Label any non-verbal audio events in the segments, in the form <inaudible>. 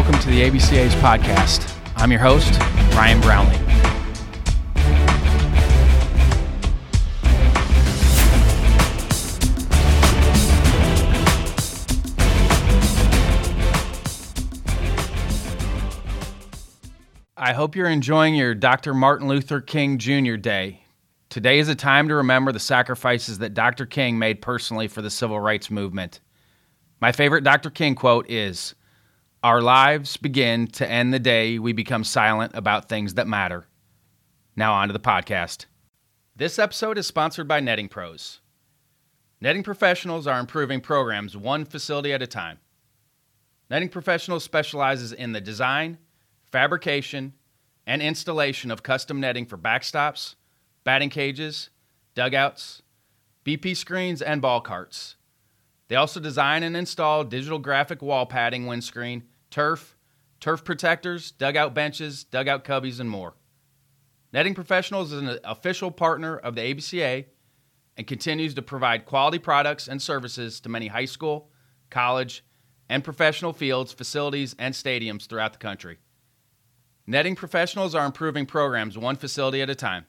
Welcome to the ABCA's podcast. I'm your host, Ryan Brownlee. I hope you're enjoying your Dr. Martin Luther King Jr. Day. Today is a time to remember the sacrifices that Dr. King made personally for the civil rights movement. My favorite Dr. King quote is Our lives begin to end the day we become silent about things that matter. Now, on to the podcast. This episode is sponsored by Netting Pros. Netting professionals are improving programs one facility at a time. Netting Professionals specializes in the design, fabrication, and installation of custom netting for backstops, batting cages, dugouts, BP screens, and ball carts. They also design and install digital graphic wall padding, windscreen, turf, turf protectors, dugout benches, dugout cubbies, and more. Netting Professionals is an official partner of the ABCA and continues to provide quality products and services to many high school, college, and professional fields, facilities, and stadiums throughout the country. Netting Professionals are improving programs one facility at a time.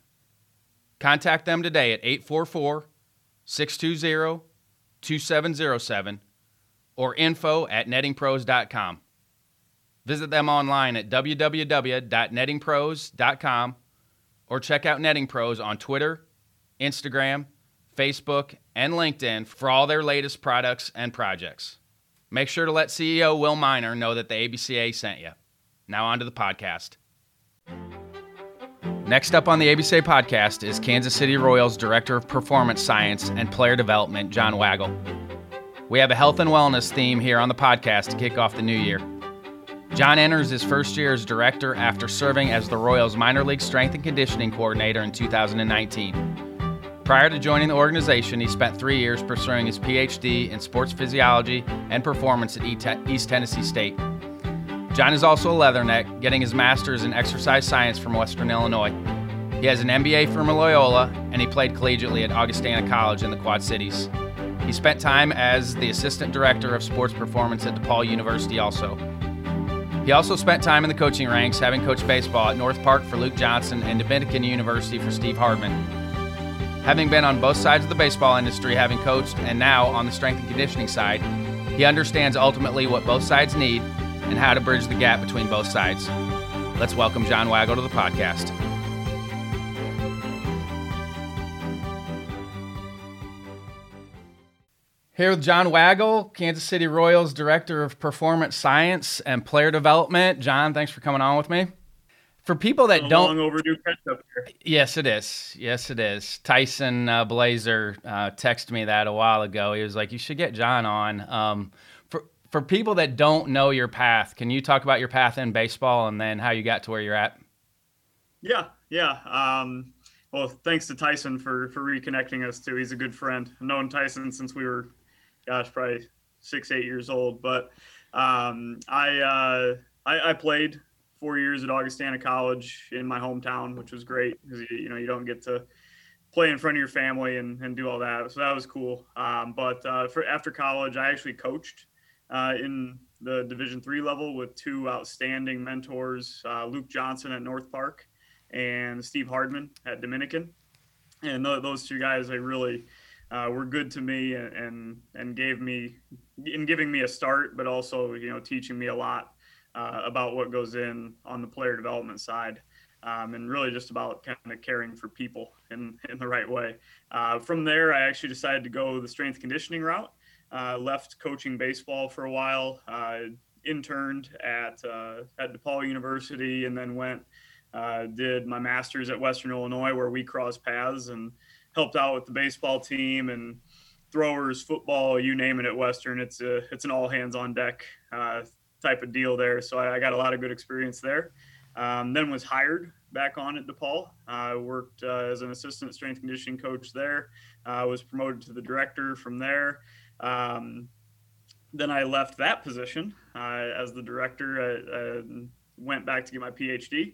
Contact them today at 844 620 2707 or info at nettingpros.com. Visit them online at www.nettingpros.com or check out Netting Pros on Twitter, Instagram, Facebook, and LinkedIn for all their latest products and projects. Make sure to let CEO Will Miner know that the ABCA sent you. Now, on to the podcast. Next up on the ABCA podcast is Kansas City Royals Director of Performance Science and Player Development, John Wagle. We have a health and wellness theme here on the podcast to kick off the new year. John enters his first year as director after serving as the Royals minor league strength and conditioning coordinator in 2019. Prior to joining the organization, he spent three years pursuing his PhD in sports physiology and performance at East Tennessee State. John is also a leatherneck, getting his master's in exercise science from Western Illinois. He has an MBA from Loyola, and he played collegiately at Augustana College in the Quad Cities. He spent time as the assistant director of sports performance at DePaul University also. He also spent time in the coaching ranks, having coached baseball at North Park for Luke Johnson and Dominican University for Steve Hardman. Having been on both sides of the baseball industry, having coached, and now on the strength and conditioning side, he understands ultimately what both sides need and how to bridge the gap between both sides. Let's welcome John Wagle to the podcast. Here with John Wagle, Kansas City Royals Director of Performance Science and Player Development. John, thanks for coming on with me. For people that don't, long overdue catch up here. Yes, it is. Yes, it is. Tyson uh, Blazer uh, texted me that a while ago. He was like, "You should get John on." Um, for people that don't know your path, can you talk about your path in baseball and then how you got to where you're at? Yeah, yeah. Um, well, thanks to Tyson for for reconnecting us too. He's a good friend. I've known Tyson since we were, gosh, probably six, eight years old. But um, I, uh, I, I played four years at Augustana College in my hometown, which was great because you, you know you don't get to play in front of your family and, and do all that. So that was cool. Um, but uh, for after college, I actually coached uh, in the Division three level with two outstanding mentors, uh, Luke Johnson at North Park and Steve Hardman at Dominican. And th- those two guys, they really uh, were good to me and, and, gave me in giving me a start, but also you know teaching me a lot uh, about what goes in on the player development side. Um, and really just about kind of caring for people in, in the right way. Uh, from there, I actually decided to go the strength conditioning route uh, left coaching baseball for a while, uh, interned at uh, at DePaul University, and then went did my master's at Western Illinois, where we crossed paths and helped out with the baseball team and throwers, football, you name it at Western. It's a it's an all hands on deck uh, type of deal there. So I, I, got a lot of good experience there. Um, then was hired back on at DePaul. I worked uh, as an assistant strength conditioning coach there. I was promoted to the director from there. Um, then I left that position uh, as the director. I, I, went back to get my PhD.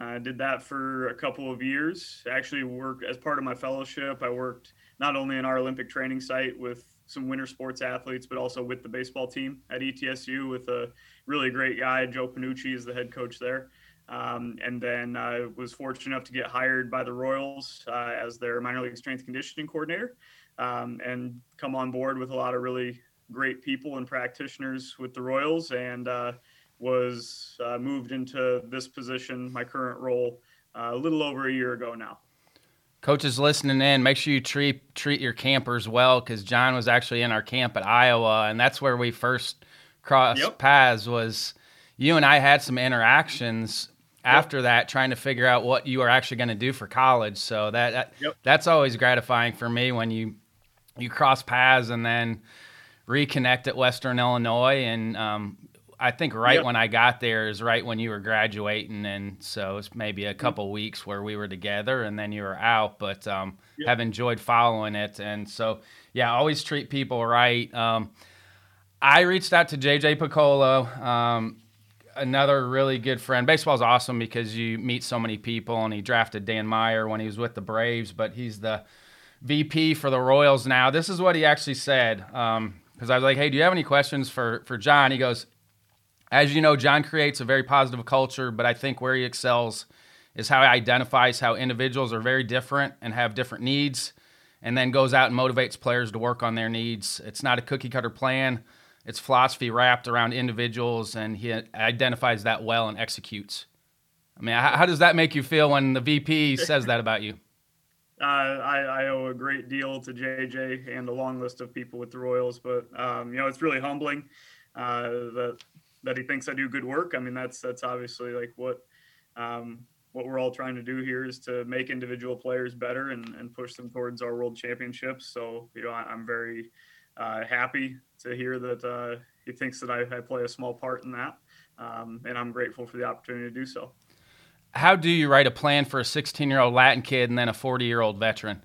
I did that for a couple of years. Actually, worked as part of my fellowship. I worked not only in our Olympic training site with some winter sports athletes, but also with the baseball team at ETSU with a really great guy. Joe Pennucci is the head coach there. Um, and then I was fortunate enough to get hired by the Royals uh, as their minor league strength conditioning coordinator um, and come on board with a lot of really great people and practitioners with the Royals and uh, was uh, moved into this position, my current role, uh, a little over a year ago now. Coaches listening in, make sure you treat treat your campers well because John was actually in our camp at Iowa, and that's where we first crossed yep. paths. Was you and I had some interactions after yep. that, trying to figure out what you are actually going to do for college. So that, that yep. that's always gratifying for me when you you cross paths and then reconnect at Western Illinois, and um, I think right yep. when I got there is right when you were graduating, and so it's maybe a couple mm-hmm. weeks where we were together, and then you were out. But um, yep. have enjoyed following it, and so yeah, always treat people right. Um, I reached out to JJ Picollo, um, another really good friend. Baseball's awesome because you meet so many people, and he drafted Dan Meyer when he was with the Braves, but he's the VP for the Royals now. This is what he actually said because um, I was like, "Hey, do you have any questions for for John?" He goes as you know, John creates a very positive culture, but I think where he excels is how he identifies how individuals are very different and have different needs, and then goes out and motivates players to work on their needs. It's not a cookie cutter plan, it's philosophy wrapped around individuals, and he identifies that well and executes. I mean, how, how does that make you feel when the VP says that about you? <laughs> Uh, I, I, owe a great deal to JJ and a long list of people with the Royals, but um, you know it's really humbling uh, that that he thinks I do good work. I mean, that's that's obviously like what um, what we're all trying to do here is to make individual players better and, and push them towards our world championships. So you know, I, am very uh, happy to hear that uh, he thinks that I, I, play a small part in that, um, and I'm grateful for the opportunity to do so. How do you write a plan for a 16 year old Latin kid and then a 40 year old veteran?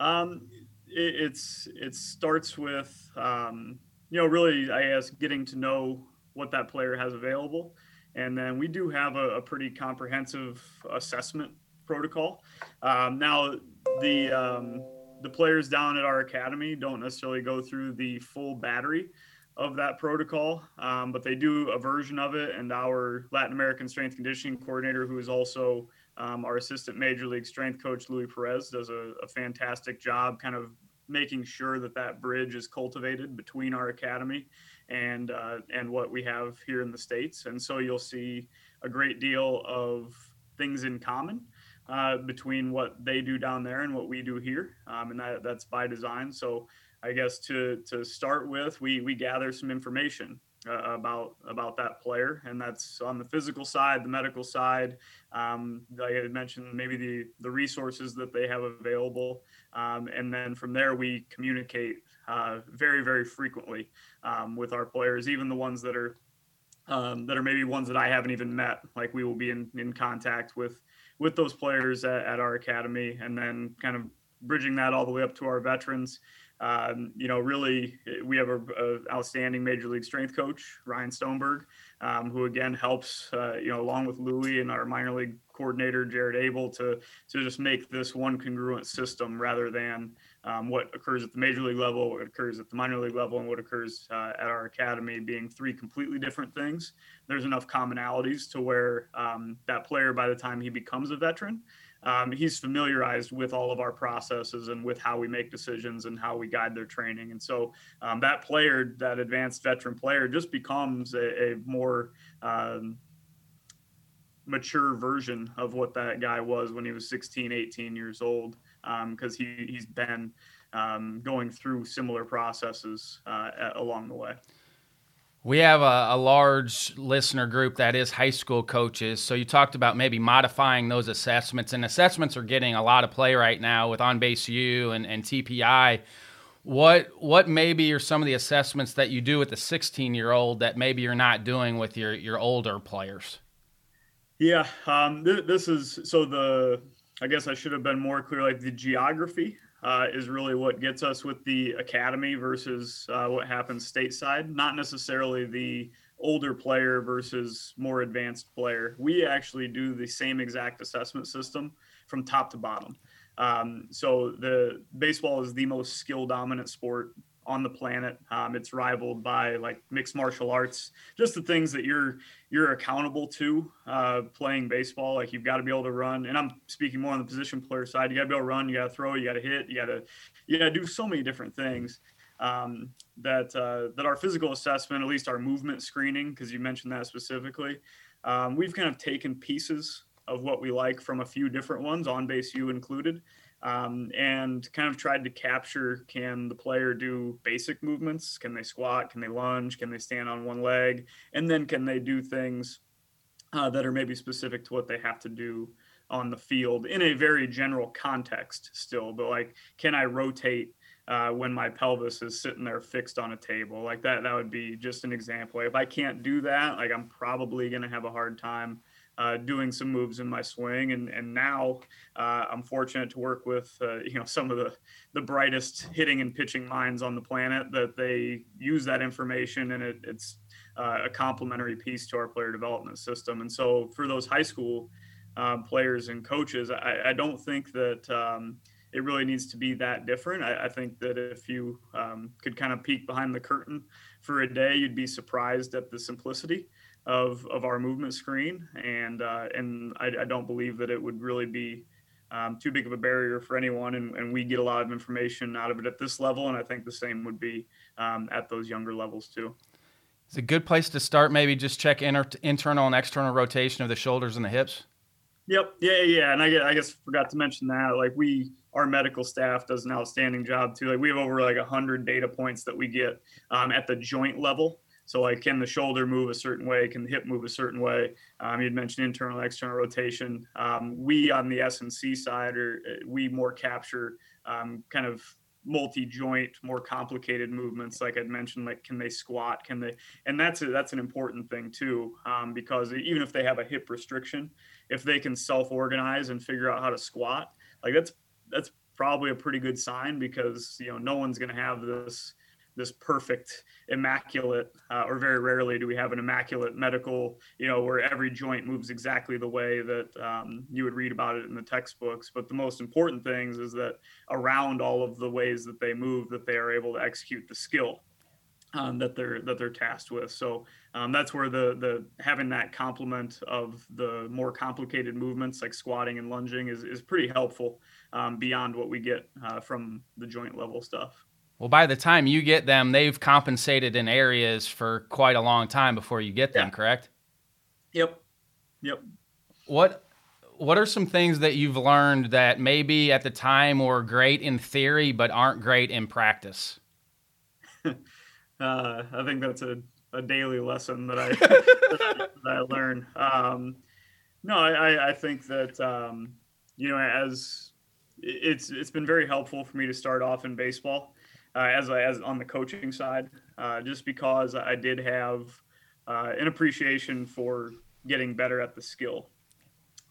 Um, it, it's it starts with um, you know really I guess getting to know what that player has available. And then we do have a, a pretty comprehensive assessment protocol. Um, now, the um, the players down at our academy don't necessarily go through the full battery of that protocol, um, but they do a version of it. And our Latin American strength conditioning coordinator, who is also um, our assistant major league strength coach, Louis Perez, does a, a fantastic job kind of making sure that that bridge is cultivated between our academy and uh, and what we have here in the states. And so you'll see a great deal of things in common uh, between what they do down there and what we do here, um, and that that's by design. So I guess to to start with, we we gather some information uh, about about that player, and that's on the physical side, the medical side. Um, like I mentioned, maybe the the resources that they have available, um, and then from there we communicate uh, very very frequently um, with our players, even the ones that are um, that are maybe ones that I haven't even met. Like we will be in in contact with with those players at, at our academy, and then kind of bridging that all the way up to our veterans. Um, you know, really, we have a, a, outstanding major league strength coach, Ryan Stoneberg, um, who again helps, uh, you know, along with Louie and our minor league coordinator Jared Abel to to just make this one congruent system rather than um, what occurs at the major league level, what occurs at the minor league level, and what occurs uh, at our academy being three completely different things. There's enough commonalities to where um, that player, by the time he becomes a veteran, um, he's familiarized with all of our processes and with how we make decisions and how we guide their training. And so um, that player, that advanced veteran player, just becomes a, a more um, mature version of what that guy was when he was 16, 18 years old, because um, he, he's been um, going through similar processes uh, along the way. We have a, a, large listener group that is high school coaches. So you talked about maybe modifying those assessments, and assessments are getting a lot of play right now with On Base U and, and TPI. What what maybe are some of the assessments that you do with the 16 year old that maybe you're not doing with your your older players? Yeah, um, th- this is so the. I guess I should have been more clear. Like the geography uh, is really what gets us with the academy versus uh, what happens stateside, not necessarily the older player versus more advanced player. We actually do the same exact assessment system from top to bottom. Um, so the baseball is the most skill dominant sport on the planet. Um, it's rivaled by like mixed martial arts, just the things that you're you're accountable to uh, playing baseball. Like you've got to be able to run, and I'm speaking more on the position player side. You got to be able to run, you got to throw, you got to hit, you got to you got to do so many different things. Um, that uh, that our physical assessment, at least our movement screening, because you mentioned that specifically, um, we've kind of taken pieces of what we like from a few different ones, On Base U included, um, and kind of tried to capture can the player do basic movements? Can they squat? Can they lunge? Can they stand on one leg? And then can they do things uh, that are maybe specific to what they have to do on the field in a very general context still? But like, can I rotate? Uh, when my pelvis is sitting there fixed on a table like that that would be just an example if i can't do that like i'm probably going to have a hard time uh, doing some moves in my swing. And and now uh, I'm fortunate to work with uh, <laughs> you know some of the the brightest hitting and pitching minds on the planet that they use that information and it, it's uh, a complementary piece to our player development system. And so for those high school um, players and coaches, I, I don't think that. Um, it really needs to be that different. I, I think that if you um, could kind of peek behind the curtain for a day, you'd be surprised at the simplicity of of our movement screen, and uh, and I, I, don't believe that it would really be um, too big of a barrier for anyone. And, and, we get a lot of information out of it at this level, and I think the same would be um, at those younger levels too. It's a good place to start. Maybe just check inter- internal and external rotation of the shoulders and the hips. Yep. Yeah. Yeah. And I, I guess forgot to mention that. Like we, our medical staff does an outstanding job too. Like we have over like a hundred data points that we get um, at the joint level. So like, can the shoulder move a certain way? Can the hip move a certain way? Um, you'd mentioned internal, external rotation. Um, we on the S&C side, or uh, we more capture um, kind of multi-joint, more complicated movements. Like I'd mentioned, like can they squat? Can they? And that's a, that's an important thing too, um, because even if they have a hip restriction, if they can self-organize and figure out how to squat, like that's that's probably a pretty good sign because you know no one's going to have this this perfect immaculate uh, or very rarely do we have an immaculate medical you know where every joint moves exactly the way that um, you would read about it in the textbooks but the most important things is that around all of the ways that they move that they are able to execute the skill um, that they're that they're tasked with. So um, that's where the the having that complement of the more complicated movements like squatting and lunging is is pretty helpful um, beyond what we get uh, from the joint level stuff. Well, by the time you get them, they've compensated in areas for quite a long time before you get them, yeah. correct? Yep. Yep. What what are some things that you've learned that maybe at the time were great in theory but aren't great in practice? <laughs> uh, I think that's a, a daily lesson that I <laughs> that I learn. Um, no, I, I think that um, you know as it's it's been very helpful for me to start off in baseball uh, as as on the coaching side, uh, just because I did have uh, an appreciation for getting better at the skill.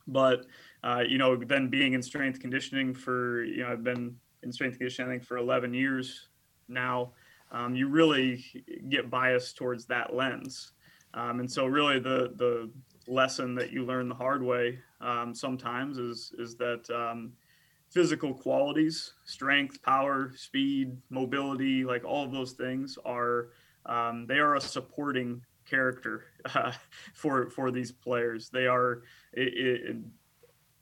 But uh, you know, then being in strength conditioning for you know I've been in strength conditioning I for 11 years now. Um, you really get biased towards that lens, um, and so really the the lesson that you learn the hard way um, sometimes is is that um, physical qualities strength power speed mobility like all of those things are um, they are a supporting character <laughs> uh, for for these players. They are it, it,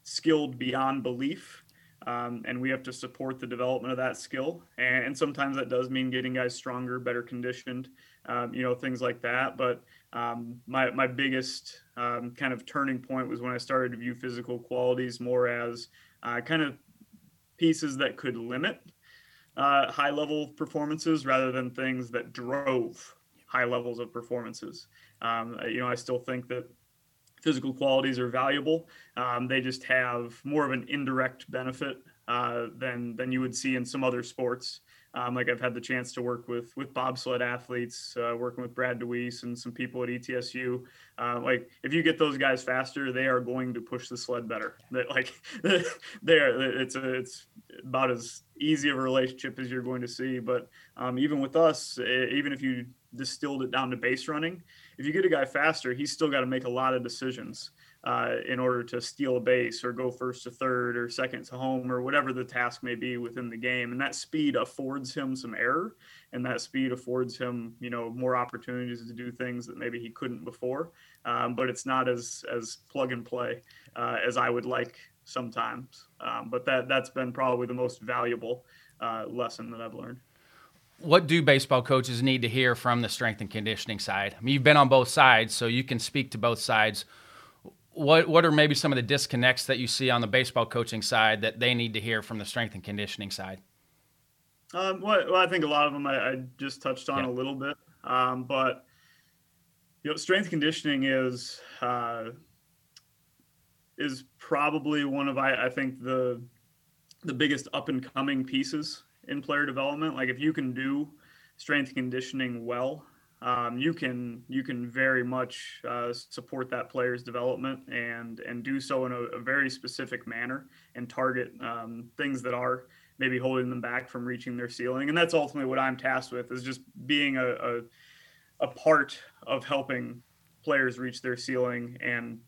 skilled beyond belief um, and we have to support the development of that skill. And, and, sometimes that does mean getting guys stronger better conditioned um, you know things like that. But um, my, my biggest um, kind of turning point was when i started to view physical qualities more as uh, kind of pieces that could limit uh, high level performances rather than things that drove high levels of performances. Um, you know, I still think that physical qualities are valuable. Um, they just have more of an indirect benefit uh, than than you would see in some other sports. Um, like I've had the chance to work with with bobsled athletes, uh, working with Brad DeWeese and some people at ETSU. Uh, like if you get those guys faster, they are going to push the sled better. That like <laughs> they are. It's a, it's about as easy of a relationship as you're going to see. But um, even with us, even if you distilled it down to base running, if you get a guy faster, he's still got to make a lot of decisions uh, in order to steal a base or go first to third or second to home or whatever the task may be within the game. And that speed affords him some error. and that speed affords him, you know, more opportunities to do things that maybe he couldn't before. Um, but it's not as as plug and play uh, as I would like sometimes. Um, but that that's been probably the most valuable uh, lesson that I've learned. What do baseball coaches need to hear from the strength and conditioning side? I mean, you've been on both sides, so you can speak to both sides. What what are maybe some of the disconnects that you see on the baseball coaching side that they need to hear from the strength and conditioning side? Um, well, well, I think a lot of them I, I just touched on yeah. a little bit, um, but you know, strength conditioning is uh, is probably one of I, I think the the biggest up and coming pieces in player development. Like if you can do strength conditioning well, um, you can you can very much uh, support that player's development and and do so in a, a very specific manner and target um, things that are maybe holding them back from reaching their ceiling. And that's ultimately what I'm tasked with is just being a, a, a part of helping players reach their ceiling and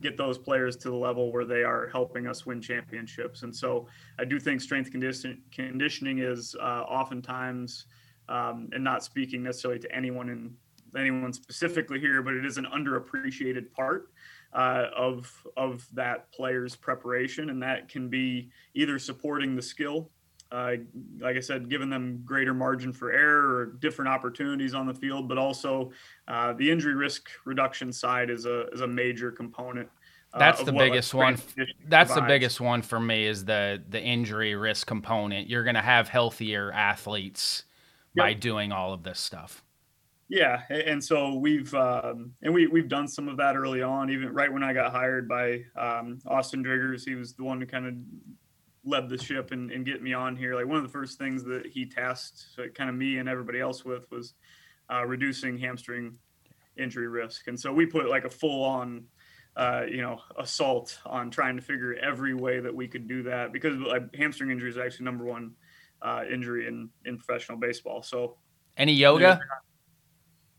get those players to the level where they are helping us win championships. And so I do think strength condition, conditioning is uh, oftentimes, um, and not speaking necessarily to anyone in anyone specifically here, but it is an underappreciated part uh, of of that player's preparation, and that can be either supporting the skill uh, like I said, giving them greater margin for error or different opportunities on the field, but also uh, the injury risk reduction side is a is a major component. Uh, That's the biggest one. That's provides. the biggest one for me is the the injury risk component. You're going to have healthier athletes yep. by doing all of this stuff. Yeah, and so we've um, and we we've done some of that early on. Even right when I got hired by um, Austin Driggers, he was the one who kind of led the ship and, and get me on here. Like one of the first things that he tasked kind of me and everybody else with was uh, reducing hamstring injury risk. And so we put like a full on, uh, you know, assault on trying to figure every way that we could do that because like, hamstring injury is actually number one uh, injury in, in professional baseball. So any yoga?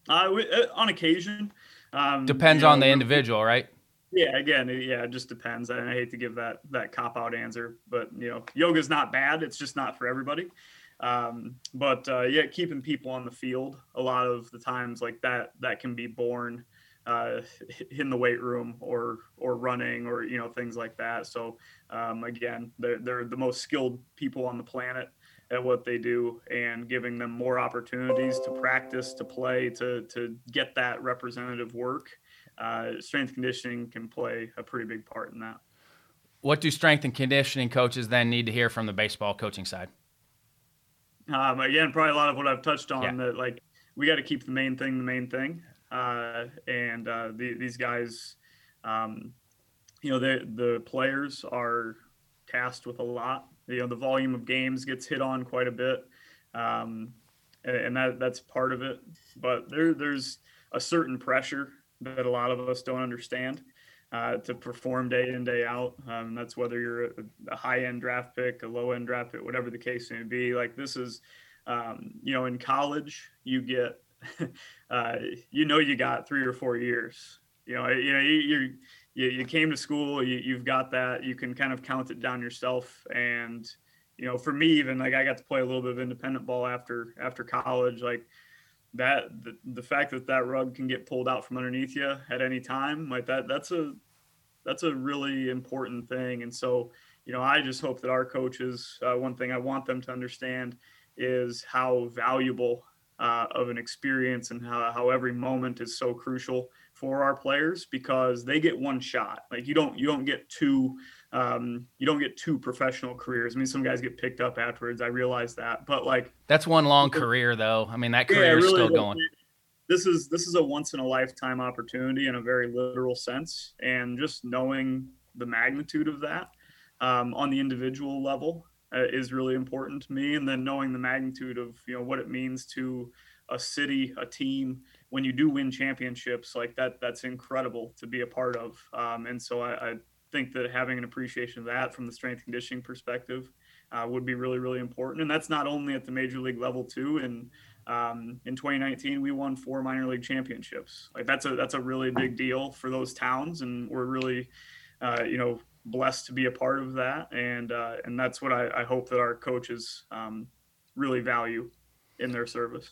Uh, on occasion. Um, Depends you know, on the individual, right? Yeah, again, yeah, it just depends. And I hate to give that that cop out answer, but you know, yoga's not bad. It's just not for everybody. Um, but uh, yeah, keeping people on the field a lot of the times like that that can be born uh, in the weight room or or running or you know things like that. So um, again, they're they're the most skilled people on the planet at what they do and giving them more opportunities to practice, to play, to to get that representative work uh, strength conditioning can play a pretty big part in that. What do strength and conditioning coaches then need to hear from the baseball coaching side? Um, again, probably a lot of what I've touched on yeah. that like we got to keep the main thing the main thing. Uh, and uh, the, these guys, um, you know, the the players are tasked with a lot. You know, the volume of games gets hit on quite a bit, um, and that that's part of it. But there there's a certain pressure that a lot of us don't understand uh, to perform day in day out. Um, that's whether you're a, a high end draft pick, a low end draft pick, whatever the case may be. Like this is, um, you know, in college you get, <laughs> uh, you know, you got three or four years. You know, you know, you you, you came to school, you, you've got that. You can kind of count it down yourself and you know, for me, even like I got to play a little bit of independent ball after after college. Like that the, the fact that that rug can get pulled out from underneath you at any time like that that's a that's a really important thing and so you know i just hope that our coaches uh, one thing i want them to understand is how valuable uh, of an experience and how, how every moment is so crucial for our players because they get one shot like you don't you don't get two um, you don't get two professional careers. I mean, some guys get picked up afterwards. I realize that, but like that's one long career, though. I mean, that career yeah, really is still going. This is this is a once in a lifetime opportunity in a very literal sense, and just knowing the magnitude of that um, on the individual level uh, is really important to me, and then knowing the magnitude of you know what it means to a city, a team, when you do win championships like that, that's incredible to be a part of. Um, and so I, I, think that having an appreciation of that from the strength conditioning perspective uh, would be really, really important. And that's not only at the major league level too. And um, in 2019, we won four minor league championships. Like that's a that's a really big deal for those towns, and we're really, uh, you know, blessed to be a part of that. And uh, and that's what I, I, hope that our coaches um, really value. in their service.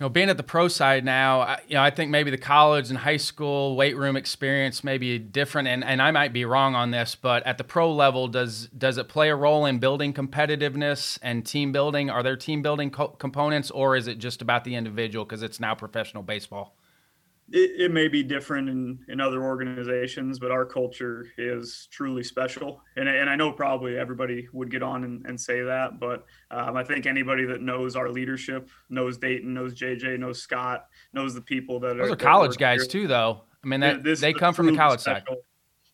You know, being at the pro side now, you know, I think maybe the college and high school weight room experience may be different, and, and I might be wrong on this, but at the pro level, does does it play a role in building competitiveness and team building? Are there team building co- components, or is it just about the individual because it's now professional baseball? It, it, may be different in, in other organizations, but our culture is truly special. And, and I know probably everybody would get on and, and say that, but um, I think anybody that knows our leadership, knows Dayton, knows JJ, knows Scott, knows the people that Those are, are college guys here. too, though. I mean, that this they come from the college special, side.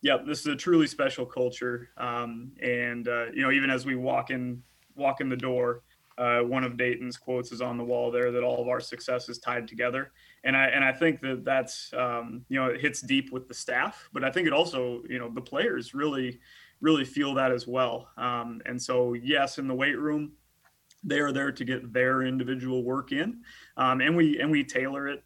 Yep, this is a truly special culture. Um, and uh, you know, even as we walk in, walk in the door, uh, one of Dayton's quotes is on the wall there that all of our success is tied together and I and I think that that's um, you know it hits deep with the staff, but I think it also you know the players really really feel that as well. Um, and so yes, in the weight room, they are there to get their individual work in, um, and we and we tailor it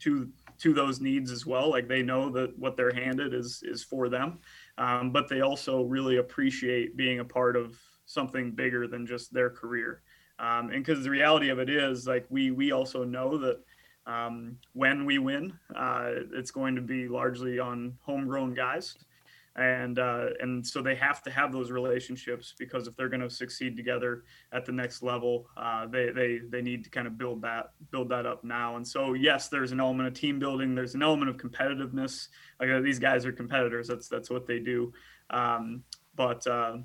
to to those needs as well. Like they know that what they're handed is is for them, um, but they also really appreciate being a part of something bigger than just their career. Um, and because the reality of it is, like we we also know that um, when we win, uh, it's going to be largely on homegrown guys, and uh, and so they have to have those relationships because if they're going to succeed together at the next level, uh, they they they need to kind of build that build that up now. And so yes, there's an element of team building. There's an element of competitiveness. Like these guys are competitors. That's that's what they do. Um, but uh,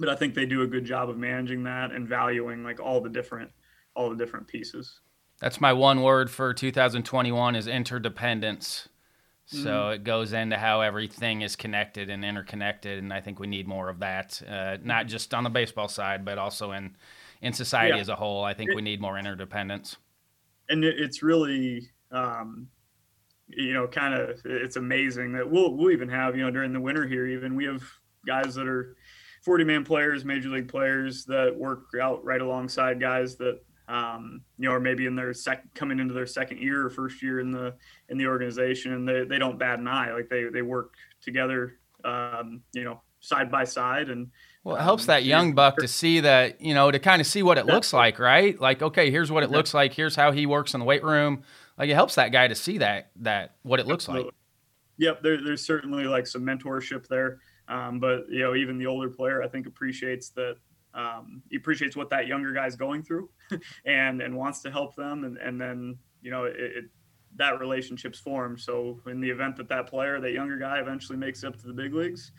but I think they do a good job of managing that and valuing like all the different all the different pieces. That's my one word for 2021 is interdependence. So mm. it goes into how everything is connected and interconnected, and I think we need more of that, uh, not just on the baseball side, but also in in society yeah. as a whole. I think it, we need more interdependence. And it's really, um, you know, kind of it's amazing that we'll we'll even have you know during the winter here, even we have guys that are 40 man players, major league players that work out right alongside guys that um, you know, or maybe in their sec coming into their second year or first year in the in the organization, and they, they don't bat an eye. Like they they work together, um, you know, side by side, and well, it helps um, that young buck to see that, you know, to kind of see what it looks like, right? Like, okay, here's what it looks like. Here's how he works in the weight room. Like, it helps that guy to see that that what it looks Absolutely. like. Yep, there, there's certainly like some mentorship there, um, but you know, even the older player, I think appreciates that um, he appreciates what that younger guy's going through <laughs> and and wants to help them. And and then you know it, it, that relationship's formed. So in the event that that player that younger guy eventually makes it up to the big leagues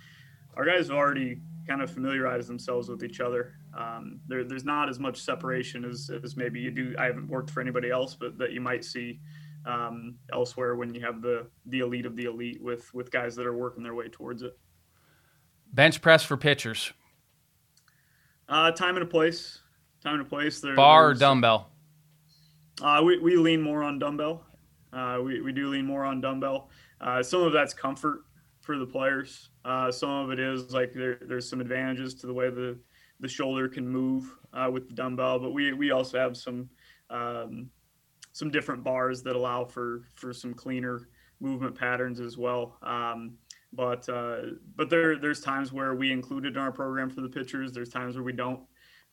our guys have already kind of familiarized themselves with each other. Um, there, there's not as much separation as, as maybe you do. I haven't worked for anybody else but that you might see um, elsewhere when you have the the elite of the elite with with guys that are working their way towards it bench press for pitchers uh, time and a place. Time and a place. There, Bar or dumbbell? Uh, we, we lean more on dumbbell. Uh, we, we do lean more on dumbbell. Uh, some of that's comfort for the players. Uh, some of it is like there, there's some advantages to the way the, the shoulder can move uh, with the dumbbell, but we, we also have some um, some different bars that allow for for some cleaner movement patterns as well. Um, but uh, but there there's times where we include it in our program for the pitchers. There's times where we don't.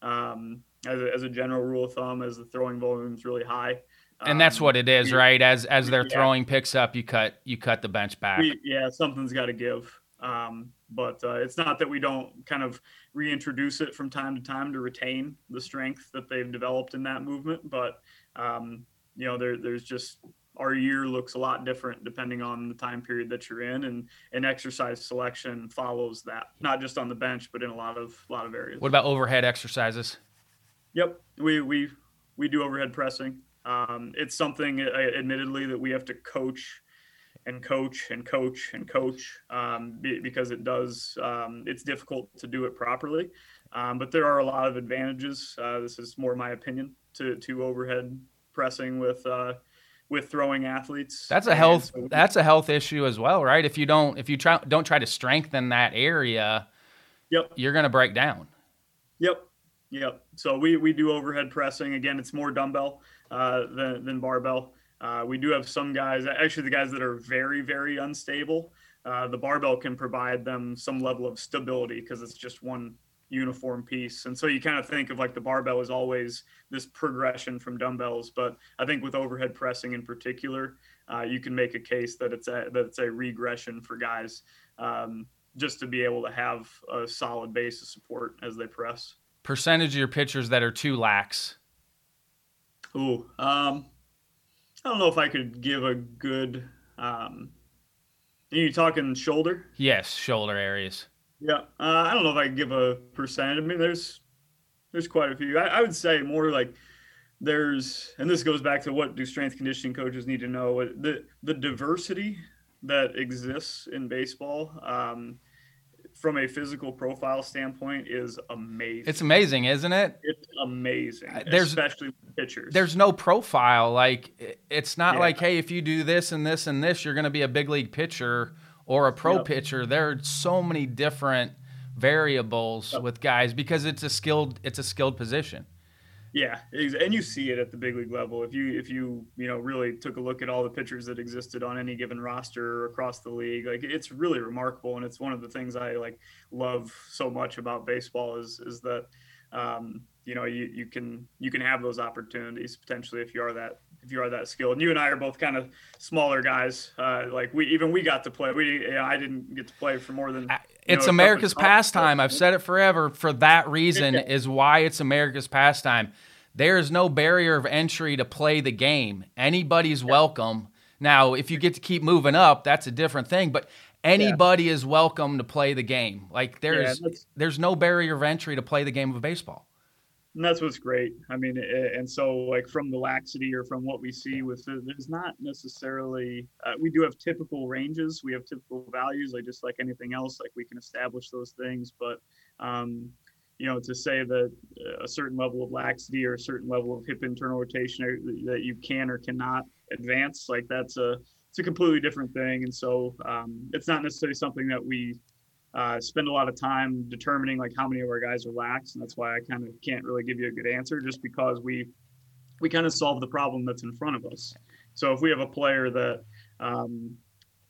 Um, as, a, as a general rule of thumb, as the throwing volume is really high. And that's what it is, right? As as their yeah. throwing picks up, you cut you cut the bench back. We, yeah, something's got to give. Um, but uh, it's not that we don't kind of reintroduce it from time to time to retain the strength that they've developed in that movement. But um, you know, there, there's just our year looks a lot different depending on the time period that you're in and and exercise selection follows that not just on the bench but in a lot of a lot of areas. What about overhead exercises? Yep we we we do overhead pressing. Um, it's something uh, admittedly that we have to coach and coach and coach and coach um, because it does um, it's difficult to do it properly. Um, but there are a lot of advantages. Uh, this is more my opinion to to overhead pressing with uh, with throwing athletes. That's a health so, that's a health issue as well, right? If you don't if you try don't try to strengthen that area, yep, you're going to break down. Yep. Yep. So we we do overhead pressing. Again, it's more dumbbell uh, than than barbell. Uh, we do have some guys, actually the guys that are very very unstable. Uh, the barbell can provide them some level of stability because it's just one uniform piece. And so you kind of think of like the barbell is always this progression from dumbbells, but I think with overhead pressing in particular, uh, you can make a case that it's a that it's a regression for guys um, just to be able to have a solid base of support as they press. Percentage of your pitchers that are too lax. Ooh, um, I don't know if I could give a good. Um, are you talking shoulder? Yes, shoulder areas. Yeah, uh, I don't know if I can give a percentage. I mean, there's there's quite a few. I, I, would say more like there's, and this goes back to what do strength conditioning coaches need to know the the diversity that exists in baseball. Um, from a physical profile standpoint is amazing. It's amazing, isn't it? It's amazing. There's especially pitchers. There's no profile. Like it's not yeah. like, hey, if you do this and this and this, you're going to be a big league pitcher or a pro yep. pitcher. There are so many different variables yep. with guys because it's a skilled it's a skilled position. Yeah, and you see it at the big league level. If you if you you know really took a look at all the pitchers that existed on any given roster across the league, like it's really remarkable, and it's one of the things I like love so much about baseball is is that um, you know you you can you can have those opportunities potentially if you are that if you are that skilled. And you and I are both kind of smaller guys. Uh, like we even we got to play. We you know, I didn't get to play for more than. it's know, America's pastime. I've said it forever. For that reason, yeah. <laughs> is why it's America's pastime. There is no barrier of entry to play the game. Anybody's yeah. welcome. Now, if you get to keep moving up, that's a different thing. But anybody yeah. is welcome to play the game. Like there's there's no barrier of entry to play the game of baseball and that's what's great. I mean, and so like from the laxity or from what we see with the, there's not necessarily uh, we do have typical ranges, we have typical values, like just like anything else, like we can establish those things. But um, you know, to say that a certain level of laxity or a certain level of hip internal rotation that you can or cannot advance, like that's a it's a completely different thing. And so um, it's not necessarily something that we uh, spend a lot of time determining like how many of our guys are lax, and that's why I kind of can't really give you a good answer, just because we we kind of solve the problem that's in front of us. So if we have a player that um,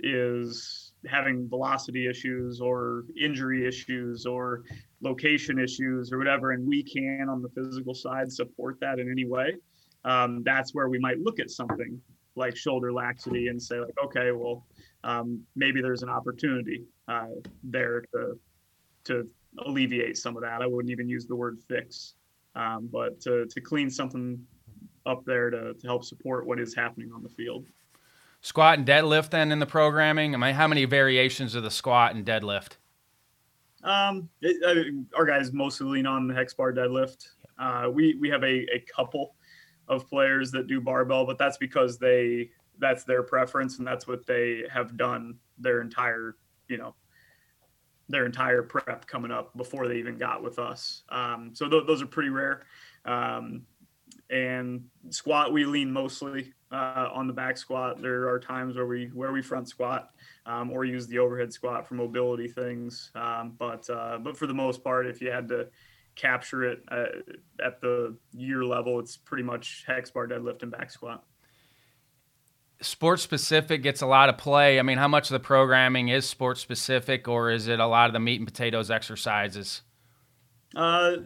is having velocity issues or injury issues or location issues or whatever, and we can on the physical side support that in any way, um, that's where we might look at something like shoulder laxity and say like, okay, well, um, maybe there's an opportunity uh, there to to alleviate some of that. I wouldn't even use the word fix, um, but to to clean something up there to to help support what is happening on the field. Squat and deadlift then in the programming. I mean, how many variations of the squat and deadlift? Um, it, I mean, our guys mostly lean on the hex bar deadlift. Uh, we we have a, a couple of players that do barbell, but that's because they that's their preference and that's what they have done their entire you know their entire prep coming up before they even got with us. Um, so th- those are pretty rare. Um, and squat, we lean mostly uh, on the back squat. There are times where we where we front squat um, or use the overhead squat for mobility things. Um, but uh, but for the most part, if you had to capture it uh, at the year level, it's pretty much hex bar deadlift and back squat sports specific gets a lot of play. I mean, how much of the programming is sports specific, or is it a lot of the meat and potatoes exercises? Uh,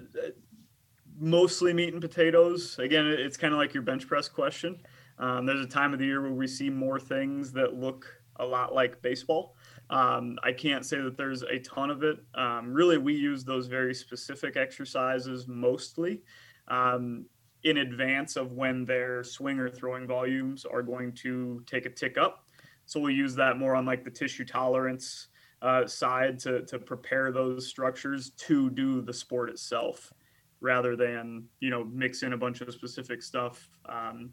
mostly meat and potatoes. Again, it's kind of like your bench press question. Um, there's a time of the year where we see more things that look a lot like baseball. Um, I can't say that there's a ton of it. Um, really, we use those very specific exercises mostly. Um, in advance of when their swing or throwing volumes are going to take a tick up. So we'll use that more on like the tissue tolerance uh, side to, to prepare those structures to do the sport itself rather than, you know, mix in a bunch of specific stuff um,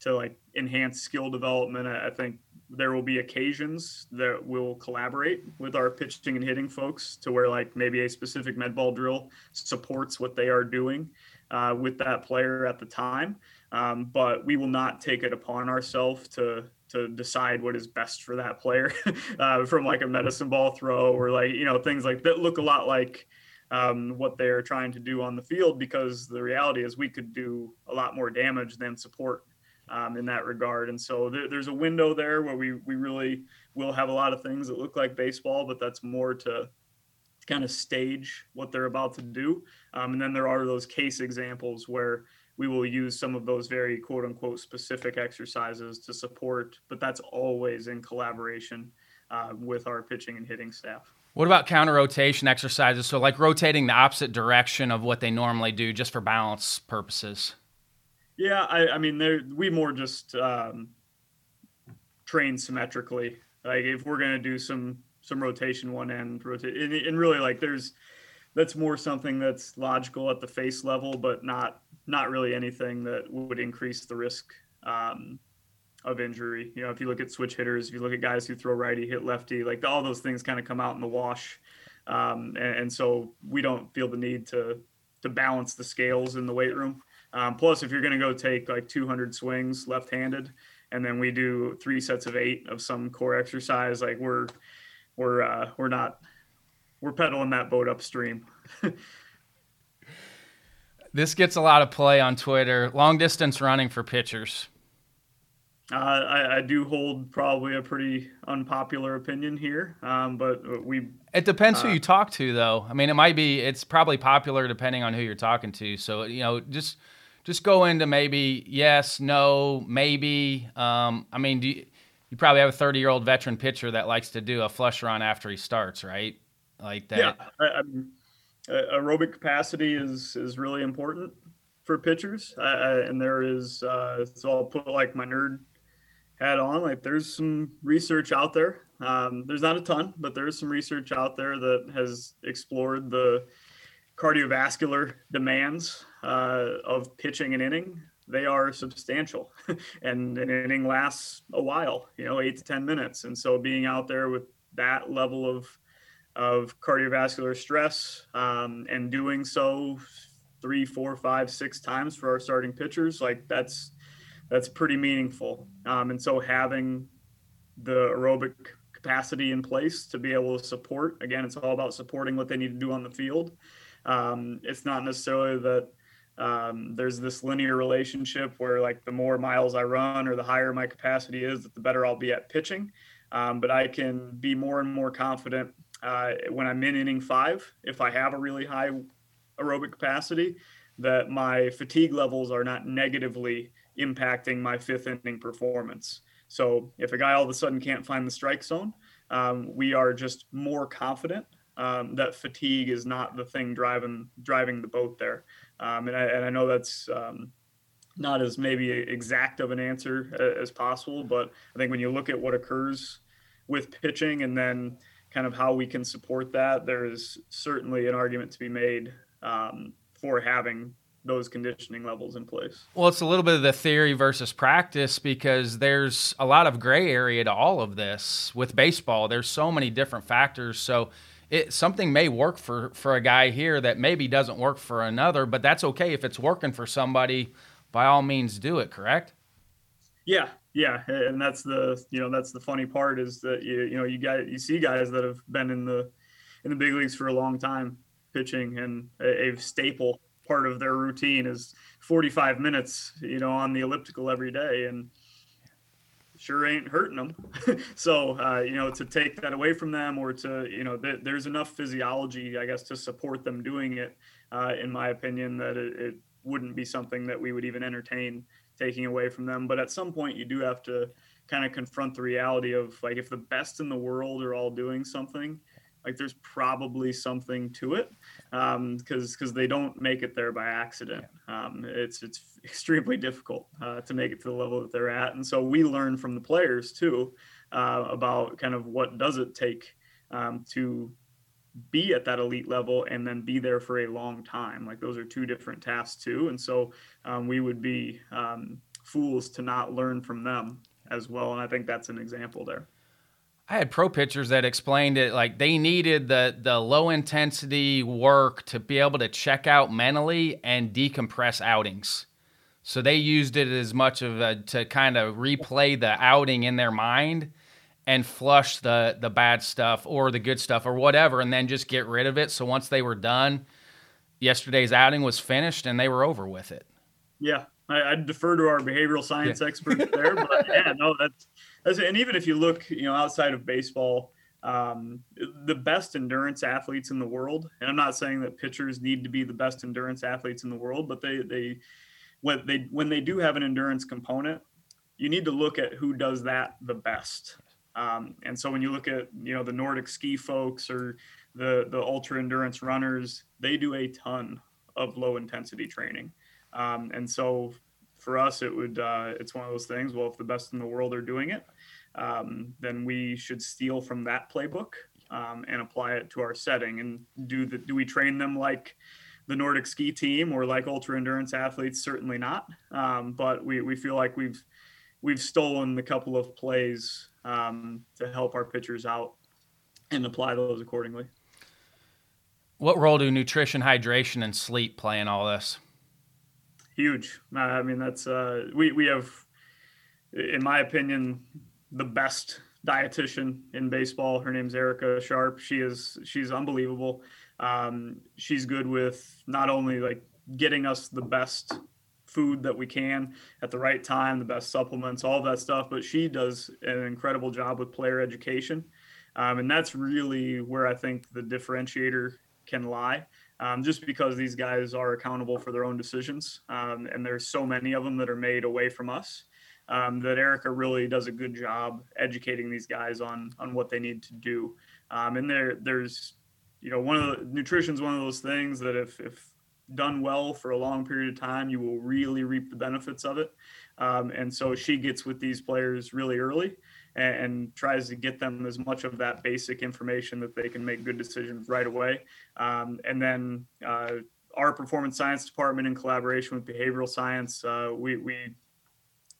to like enhance skill development. I think there will be occasions that we'll collaborate with our pitching and hitting folks to where like maybe a specific med ball drill supports what they are doing uh, with that player at the time. Um, but we will not take it upon ourselves to to decide what is best for that player <laughs> uh, from like a medicine ball throw or like you know things like that look a lot like um, what they're trying to do on the field because the reality is we could do a lot more damage than support um, in that regard and so there, there's a window there where we we really will have a lot of things that look like baseball but that's more to kind of stage what they're about to do. Um, and then there are those case examples where we will use some of those very quote unquote specific exercises to support, but that's always in collaboration uh, with our pitching and hitting staff. What about counter rotation exercises? So, like rotating the opposite direction of what they normally do just for balance purposes? Yeah, I, I mean, we more just um, train symmetrically. Like, if we're to do some some rotation one end, rotate, and, and really, like, there's that's more something that's logical at the face level, but not not really anything that would increase the risk um, of injury. You know, if you look at switch hitters, if you look at guys who throw righty, hit lefty, like all those things kind of come out in the wash. Um, and, and, so we don't feel the need to to balance the scales in the weight room. Um, plus, if you're going to go take like 200 swings left-handed, and then we do three sets of eight of some core exercise, like we're we're uh, we're not we're pedaling that boat upstream. <laughs> this gets a lot of play on Twitter. Long distance running for pitchers. Uh, I, I, do hold probably a pretty unpopular opinion here, um, but we. It depends uh, who you talk to, though. I mean, it might be. It's probably popular depending on who you're talking to. So you know, just just go into maybe yes, no, maybe. Um, I mean, you, you probably have a 30 year old veteran pitcher that likes to do a flush run after he starts, right? Like that. Yeah, I, I mean, aerobic capacity is is really important for pitchers, and there is. Uh, so I'll put like my nerd hat on. Like there's some research out there. Um, there's not a ton, but there's some research out there that has explored the cardiovascular demands uh, of pitching an inning. They are substantial, <laughs> and an inning lasts a while, you know, eight to ten minutes. And so, being out there with that level of of cardiovascular stress um, and doing so three, four, five, six times for our starting pitchers, like that's that's pretty meaningful. Um, and so having the aerobic capacity in place to be able to support, again, it's all about supporting what they need to do on the field. Um, it's not necessarily that um, there's this linear relationship where like the more miles I run or the higher my capacity is, that the better I'll be at pitching. Um, but I can be more and more confident uh, when I'm in inning five, if I have a really high aerobic capacity, that my fatigue levels are not negatively impacting my fifth inning performance. So if a guy all of a sudden can't find the strike zone, um, we are just more confident um, that fatigue is not the thing driving driving the boat there. Um, and, I, and I know that's um, not as maybe exact of an answer as possible, but I think when you look at what occurs with pitching and then kind of how we can support that, there is certainly an argument to be made um, for having those conditioning levels in place. Well, it's a little bit of the theory versus practice because there's a lot of gray area to all of this with baseball. There's so many different factors. So it something may work for for a guy here that maybe doesn't work for another, but that's okay if it's working for somebody. By all means, do it. Correct? Yeah, yeah, and that's the you know that's the funny part is that you you know you guys you see guys that have been in the in the big leagues for a long time pitching and a, a staple part of their routine is 45 minutes, you know, on the elliptical every day, and sure ain't hurting them. <laughs> so, uh, you know, to take that away from them, or to, you know, th- there's enough physiology, I guess, to support them doing it. Uh, in my opinion, that it, it wouldn't be something that we would even entertain taking away from them. But at some point, you do have to kind of confront the reality of like if the best in the world are all doing something like there's probably something to it because um, because they don't make it there by accident. Um, it's it's <laughs> extremely difficult uh, to make it to the level that they're at, and so we learn from the players too uh, about kind of what does it take um, to be at that elite level and then be there for a long time. Like those are two different tasks too, and so um, we would be um, fools to not learn from them as well. And I think that's an example there. I had pro pitchers that explained it like they needed the the low intensity work to be able to check out mentally and decompress outings. So they used it as much of a, to kind of replay the outing in their mind and flush the the bad stuff or the good stuff or whatever and then just get rid of it. So once they were done, yesterday's outing was finished and they were over with it. Yeah. I, I defer to our behavioral science yeah. experts there, but yeah, no, that's, and even if you look, you know, outside of baseball, um, the best endurance athletes in the world. And I'm not saying that pitchers need to be the best endurance athletes in the world, but they they when they when they do have an endurance component, you need to look at who does that the best. Um, and so when you look at you know the Nordic ski folks or the the ultra endurance runners, they do a ton of low intensity training. Um, and so for us, it would uh, it's one of those things. Well, if the best in the world are doing it, um, then we should steal from that playbook um, and apply it to our setting. And do the, do we train them like the Nordic ski team or like ultra endurance athletes? Certainly not. Um, but we, we feel like we've we've stolen a couple of plays um, to help our pitchers out and apply those accordingly. What role do nutrition, hydration, and sleep play in all this? Huge. I mean, that's uh, we we have, in my opinion, the best dietitian in baseball. Her name's Erica Sharp. She is she's unbelievable. Um, she's good with not only like getting us the best food that we can at the right time, the best supplements, all that stuff, but she does an incredible job with player education. Um, and that's really where I think the differentiator can lie. Um, just because these guys are accountable for their own decisions, um, and there's so many of them that are made away from us um, that Erica really does a good job educating these guys on on what they need to do. Um, and there there's you know one of the nutrition is one of those things that if if done well for a long period of time, you will really reap the benefits of it. Um, and so she gets with these players really early and, and, tries to get them as much of that basic information that they can make good decisions right away. Um, and then uh, our performance science department, in collaboration with behavioral science, uh, we, we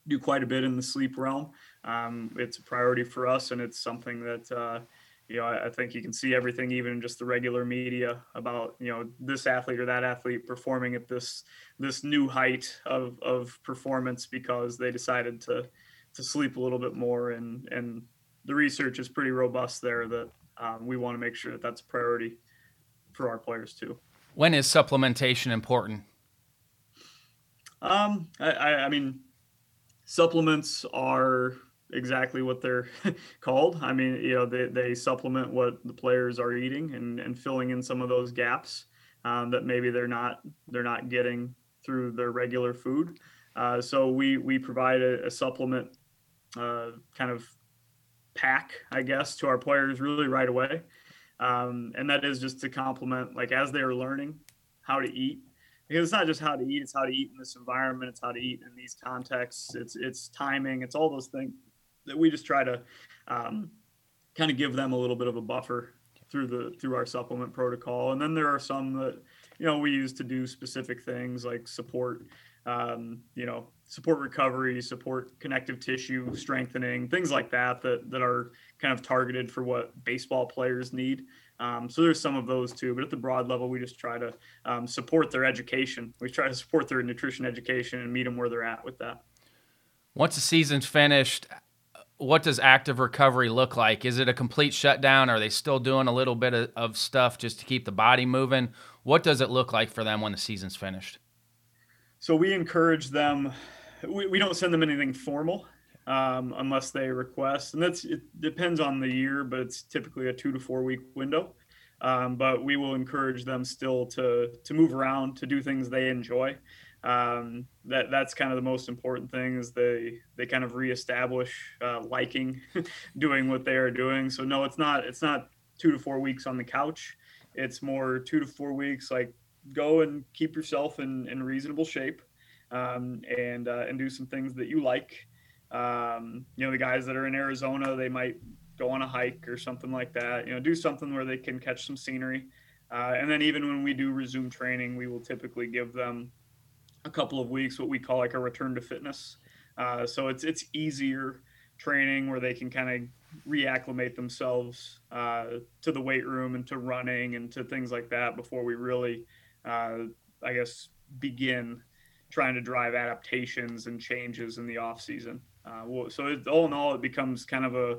do quite a bit in the sleep realm. Um, it's a priority for us, and it's something that uh, you know I, I, think you can see everything, even in just the regular media, about you know this athlete or that athlete performing at this this new height of of performance because they decided to to sleep a little bit more, and and the research is pretty robust there that um, we want to make sure that that's a priority for our players too. When is supplementation important? Um, I, I, I mean, supplements are exactly what they're <laughs> called. I mean, you know, they, they supplement what the players are eating and, and filling in some of those gaps um, that maybe they're not they're not getting through their regular food. Uh, so we we provide a, a supplement uh, kind of pack, I guess, to our players really right away, um, and that is just to complement like as they are learning how to eat because it's not just how to eat; it's how to eat in this environment. It's how to eat in these contexts. It's it's timing. It's all those things that we just try to um, kind of give them a little bit of a buffer through the through our supplement protocol. And then there are some that you know we use to do specific things like support, um, you know, support recovery, support connective tissue strengthening, things like that that that are kind of targeted for what baseball players need. Um, so there's some of those too, but at the broad level, we just try to um, support their education. We try to support their nutrition education and meet them where they're at with that. Once the season's finished, what does active recovery look like? Is it a complete shutdown? Are they still doing a little bit of, of stuff just to keep the body moving? What does it look like for them when the season's finished? So we encourage them. We, we don't send them anything formal um, unless they request, and that's it depends on the year, but it's typically a two to four week window. Um, but we will encourage them still to to move around, to do things they enjoy. Um, that that's kind of the most important thing is they they kind of reestablish uh, liking <laughs> doing what they are doing. So no, it's not it's not two to four weeks on the couch. It's more two to four weeks like go and keep yourself in, in reasonable shape um, and uh, and do some things that you like um, you know, the guys that are in Arizona, they might go on a hike or something like that. You know, do something where they can catch some scenery. Uh, and then even when we do resume training, we will typically give them a couple of weeks, what we call like a return to fitness. Uh, so it's it's easier training where they can kind of reacclimate themselves uh, to the weight room and to running and to things like that before we really, uh, I guess, begin trying to drive adaptations and changes in the off season. Uh, well, so it, all in all, it becomes kind of a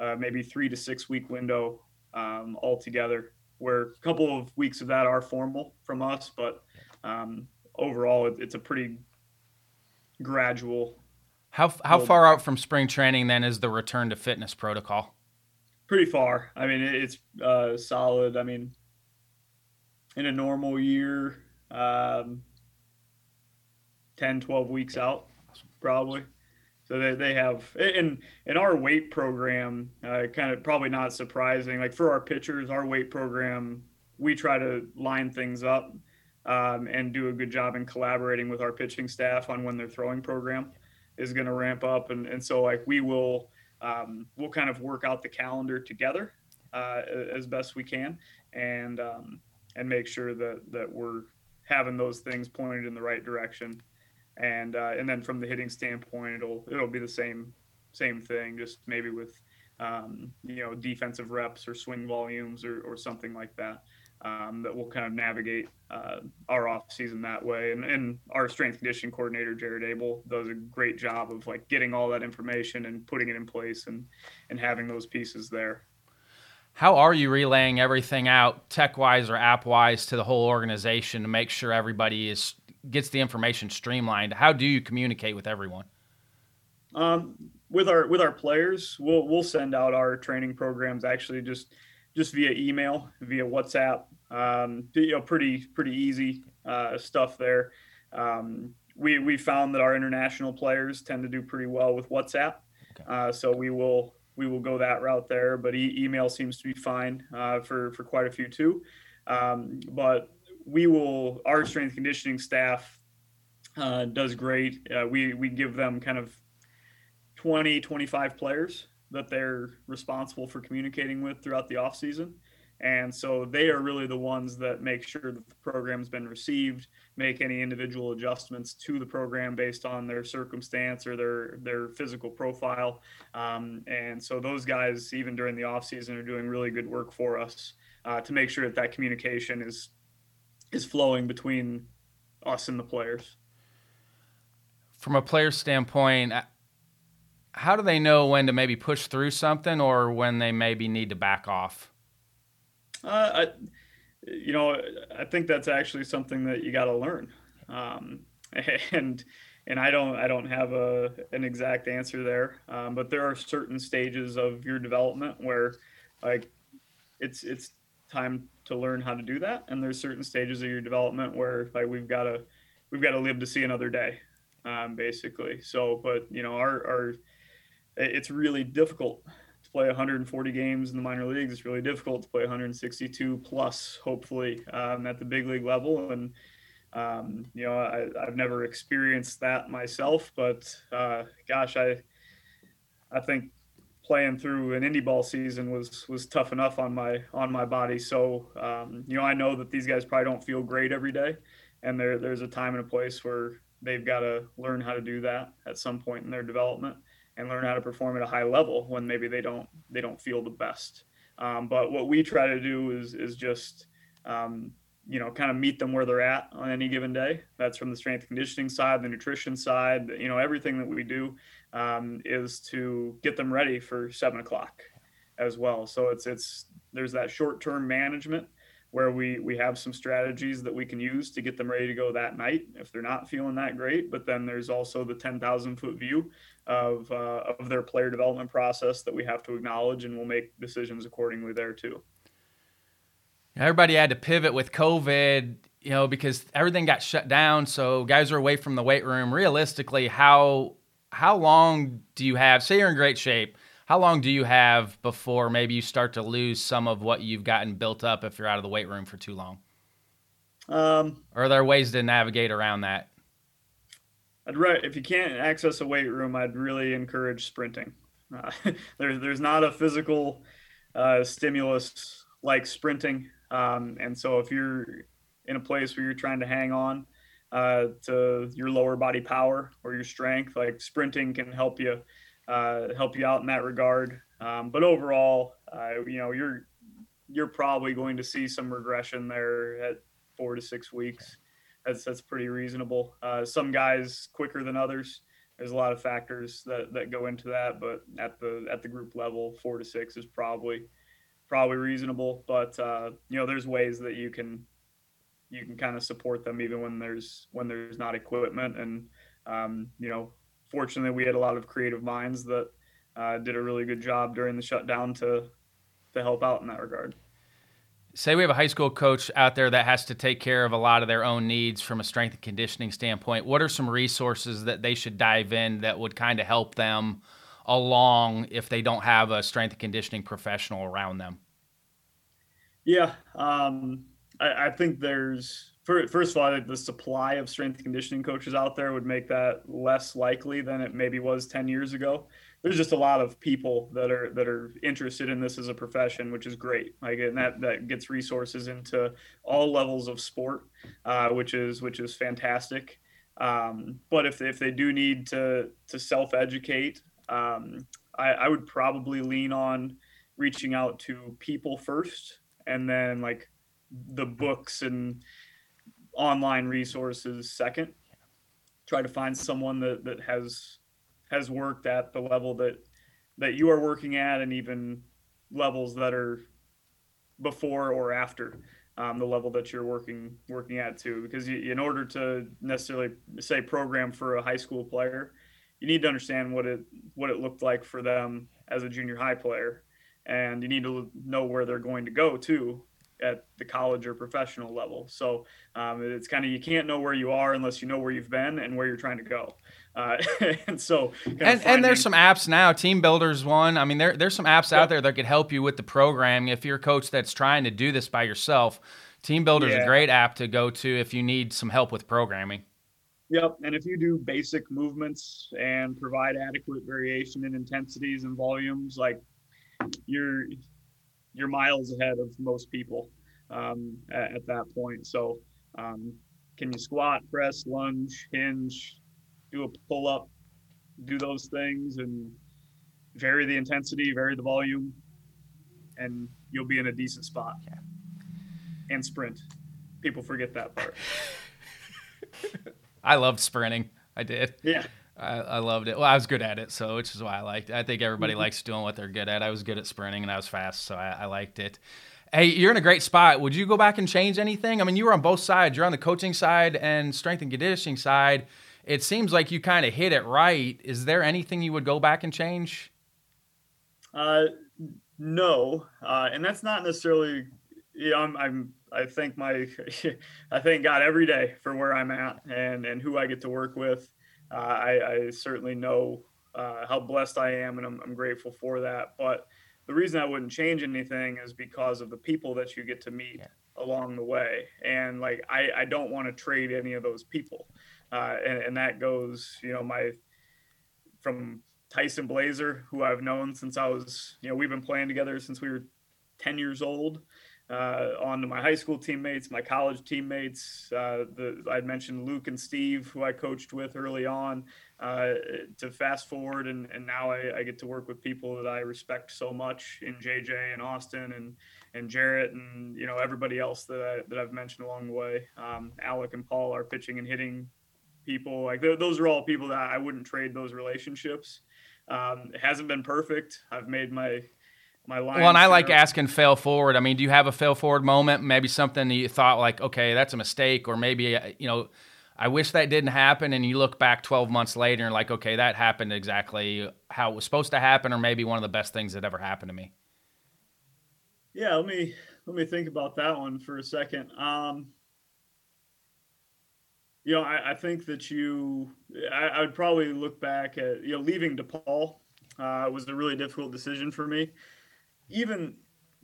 uh, maybe three to six week window um, altogether, where a couple of weeks of that are formal from us, but um, overall, it, it's a pretty gradual. How how far out from spring training then is the return to fitness protocol? pretty far. I mean, it's uh, solid. I mean, in a normal year, um, 10, 12 weeks out, probably. So they, they have in in our weight program, uh, kind of probably not surprising. Like for our pitchers, our weight program, we try to line things up um, and do a good job in collaborating with our pitching staff on when their throwing program is going to ramp up, and and so like we will um, we'll kind of work out the calendar together uh, as best we can, and um, and make sure that that we're having those things pointed in the right direction and uh, and then from the hitting standpoint, it'll it'll be the same same thing, just maybe with um, you know defensive reps or swing volumes or, or something like that. Um, that will kind of navigate uh, our off season that way. And, and our strength conditioning coordinator Jared Abel does a great job of like getting all that information and putting it in place and and having those pieces there. How are you relaying everything out tech wise or app wise to the whole organization to make sure everybody is gets the information streamlined? How do you communicate with everyone? Um, with our with our players, we'll we'll send out our training programs actually just just via email, via WhatsApp. Um, you know, pretty pretty easy uh, stuff there. Um, we we found that our international players tend to do pretty well with WhatsApp, okay. uh, so we will we will go that route there. But e- email seems to be fine uh, for for quite a few too. Um, but we will our strength conditioning staff uh, does great. Uh, we we give them kind of 20, 25 players that they're responsible for communicating with throughout the off season. And so they are really the ones that make sure that the program's been received, make any individual adjustments to the program based on their circumstance or their their physical profile. Um, and so those guys, even during the off season, are doing really good work for us uh, to make sure that that communication is is flowing between us and the players. From a player standpoint, uh, how do they know when to maybe push through something or when they maybe need to back off? Uh, I, you know, I think that's actually something that you got to learn, um, <laughs> and and I don't I don't have a an exact answer there, um, but there are certain stages of your development where, like, it's it's time to learn how to do that. And there's certain stages of your development where like we've got to we've got to live to see another day um, basically. So but you know our, our it's really difficult to play 140 games in the minor leagues. It's really difficult to play 162 plus hopefully um, at the big league level. And um, you know I, i've never experienced that myself but uh, gosh i i think playing through an indie ball season was was tough enough on my on my body. So um, you know, I know that these guys probably don't feel great every day, and there there's a time and a place where they've got to learn how to do that at some point in their development and learn how to perform at a high level when maybe they don't they don't feel the best. Um, but what we try to do is is just um, you know kind of meet them where they're at on any given day. That's from the strength conditioning side, the nutrition side, you know everything that we do um, is to get them ready for seven o'clock as well. So it's it's there's that short term management where we we have some strategies that we can use to get them ready to go that night if they're not feeling that great. But then there's also the ten thousand foot view of uh, of their player development process that we have to acknowledge, and we'll make decisions accordingly there too. Everybody had to pivot with COVID, you know, because everything got shut down. So guys are away from the weight room. Realistically, how how long do you have? Say you're in great shape. How long do you have before maybe you start to lose some of what you've gotten built up if you're out of the weight room for too long? Um, are there ways to navigate around that? I'd re- if you can't access a weight room, I'd really encourage sprinting. Uh, <laughs> there's there's not a physical uh, stimulus like sprinting, um, and so if you're in a place where you're trying to hang on, uh, to your lower body power or your strength. Like sprinting can help you uh, help you out in that regard. Um, but overall, uh, you know, you're you're probably going to see some regression there at four to six weeks. That's that's pretty reasonable. Uh, some guys quicker than others. There's a lot of factors that, that go into that, but at the at the group level, four to six is probably probably reasonable. But uh, you know, there's ways that you can you can kind of support them even when there's when there's not equipment and um, you know fortunately we had a lot of creative minds that uh, did a really good job during the shutdown to to help out in that regard. Say we have a high school coach out there that has to take care of a lot of their own needs from a strength and conditioning standpoint. What are some resources that they should dive in that would kind of help them along if they don't have a strength and conditioning professional around them? Yeah, um, I, I, think there's first of all the supply of strength conditioning coaches out there would make that less likely than it maybe was 10 years ago there's just a lot of people that are that are interested in this as a profession, which is great. Like, and that that gets resources into all levels of sport, uh, which is which is fantastic. Um, but if if they do need to to self educate, um, I, I would probably lean on reaching out to people first, and then like the books and online resources second. Try to find someone that that has has worked at the level that that you are working at, and even levels that are before or after um, the level that you're working working at too. Because you, in order to necessarily say program for a high school player, you need to understand what it what it looked like for them as a junior high player, and you need to know where they're going to go too at the college or professional level. So um, it's kind of you can't know where you are unless you know where you've been and where you're trying to go. Uh, <laughs> and so, and, finding... and there's some apps now. TeamBuildr's one. I mean, there there's some apps out there that could help you with the programming. If you're a coach that's trying to do this by yourself, TeamBuildr is yeah. a great app to go to if you need some help with programming. Yep, and if you do basic movements and provide adequate variation in intensities and volumes, like you're you're miles ahead of most people um, at, at, that point. So, um, can you squat, press, lunge, hinge, do a pull up, do those things, and vary the intensity, vary the volume, and you'll be in a decent spot. Yeah. And sprint. People forget that part. <laughs> I loved sprinting. I did. Yeah. I, I, loved it. Well, I was good at it, so which is why I liked it. I think everybody mm-hmm. likes doing what they're good at. I was good at sprinting and I was fast, so I, I liked it. Hey, you're in a great spot. Would you go back and change anything? I mean, you were on both sides. You're on the coaching side and strength and conditioning side it seems like you kind of hit it right. Is there anything you would go back and change? Uh, no, uh, and that's not necessarily. You know, I'm, I'm I thank my <laughs> I thank God every day for where I'm at and and who I get to work with. Uh, I, I, certainly know uh, how blessed I am, and I'm, I'm, grateful for that. But the reason I wouldn't change anything is because of the people that you get to meet yeah. along the way, and like I, I don't want to trade any of those people uh, and, and that goes, you know, my from Tyson Blazer, who I've known since I was, you know, we've been playing together since we were 10 years old. Uh, on to my high school teammates, my college teammates. Uh, the, I'd mentioned Luke and Steve, who I coached with early on. Uh, to fast forward, and, and now I, I, get to work with people that I respect so much in JJ and Austin and and Jarrett and you know everybody else that I, that I've mentioned along the way. Um, Alec and Paul are pitching and hitting people. Like those are all people that I wouldn't trade those relationships. Um, it hasn't been perfect. I've made my my line. Well, and I like asking fail forward. I mean, do you have a fail forward moment? Maybe something you thought like, okay, that's a mistake, or maybe uh, you know, I wish that didn't happen, and you look back 12 months later and like, okay, that happened exactly how it was supposed to happen, or maybe one of the best things that ever happened to me. Yeah, let me let me think about that one for a second. Um, you know, I, I think that you, I, I, would probably look back at, you know, leaving DePaul uh, was a really difficult decision for me. Even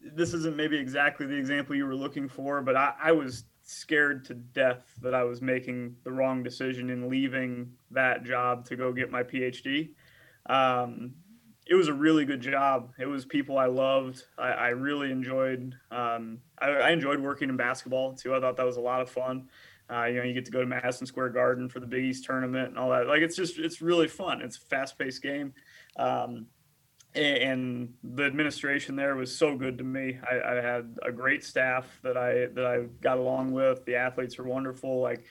this isn't maybe exactly the example you were looking for, but I, I was scared to death that I was making the wrong decision in leaving that job to go get my PhD. Um, it was a really good job. It was people I loved. I, I really enjoyed. Um, I, I, enjoyed working in basketball too. I thought that was a lot of fun. Uh, you know, you get to go to Madison Square Garden for the Big East tournament and all that. Like, it's just, it's really fun. It's a fast paced game. Um, and the administration there was so good to me. I, I, had a great staff that I, that I got along with. The athletes were wonderful. Like,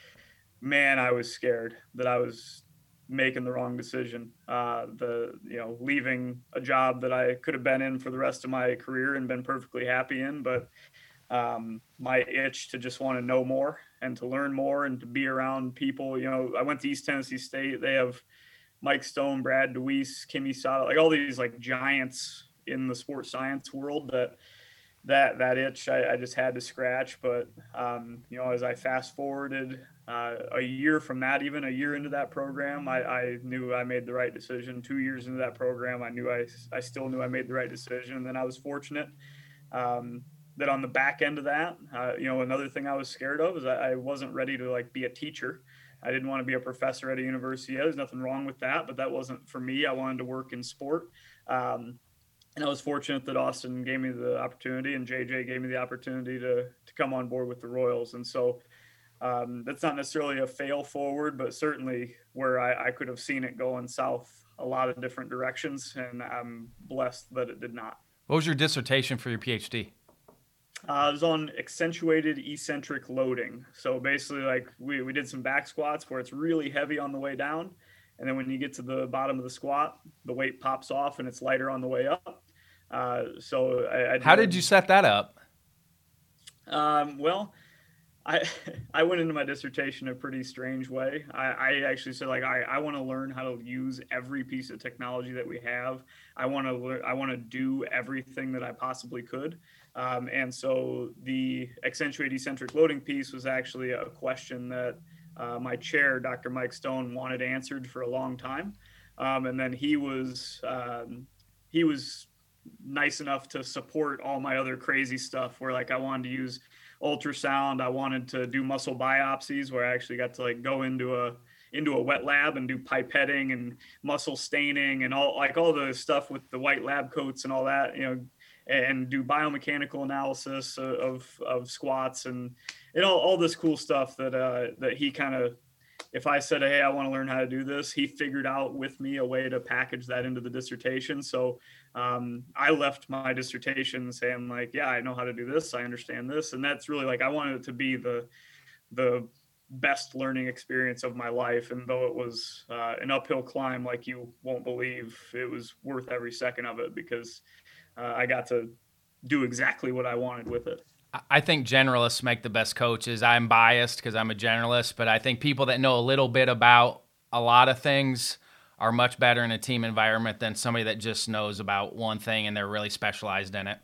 man, I was scared that I was making the wrong decision. Uh, the, you know, leaving a job that I could have been in for the rest of my career and been perfectly happy in, but um, my itch to just want to know more and to learn more and to be around people. You know, I went to East Tennessee State. They have Mike Stone, Brad DeWeese, Kimi Sato, like all these like giants in the sports science world that that that itch I, I just had to scratch. But um, you know, as I fast forwarded uh, a year from that, even a year into that program, I, I knew I made the right decision. Two years into that program, I knew I I still knew I made the right decision. And then I was fortunate. Um, that on the back end of that, uh, you know, another thing I was scared of is I, I wasn't ready to like be a teacher. I didn't want to be a professor at a university. There's nothing wrong with that, but that wasn't for me. I wanted to work in sport. Um, and I was fortunate that Austin gave me the opportunity and JJ gave me the opportunity to, to come on board with the Royals. And so um, that's not necessarily a fail forward, but certainly where I, I could have seen it going south a lot of different directions. And I'm blessed that it did not. What was your dissertation for your PhD? Uh, it was on accentuated eccentric loading. So basically, like we, we did some back squats where it's really heavy on the way down. And then when you get to the bottom of the squat, the weight pops off and it's lighter on the way up. Uh, so I, I how did you set that up? Um, well, I <laughs> I went into my dissertation a pretty strange way. I, I actually said like I, I want to learn how to use every piece of technology that we have. I want to learn. I want to do everything that I possibly could. Um, and so the accentuate eccentric loading piece was actually a question that uh, my chair, Dr. Mike Stone, wanted answered for a long time. Um, and then he was um, he was nice enough to support all my other crazy stuff where like I wanted to use ultrasound. I wanted to do muscle biopsies where I actually got to like go into a into a wet lab and do pipetting and muscle staining and all like all the stuff with the white lab coats and all that, you know, and do biomechanical analysis of, of squats and you know all this cool stuff that uh, that he kind of if I said hey I want to learn how to do this he figured out with me a way to package that into the dissertation. So um, I left my dissertation saying like yeah I know how to do this. I understand this. And that's really like I wanted it to be the the best learning experience of my life. And though it was uh, an uphill climb like you won't believe it was worth every second of it because uh, I got to do exactly what I wanted with it. I think generalists make the best coaches. I'm biased because I'm a generalist, but I think people that know a little bit about a lot of things are much better in a team environment than somebody that just knows about one thing and they're really specialized in it.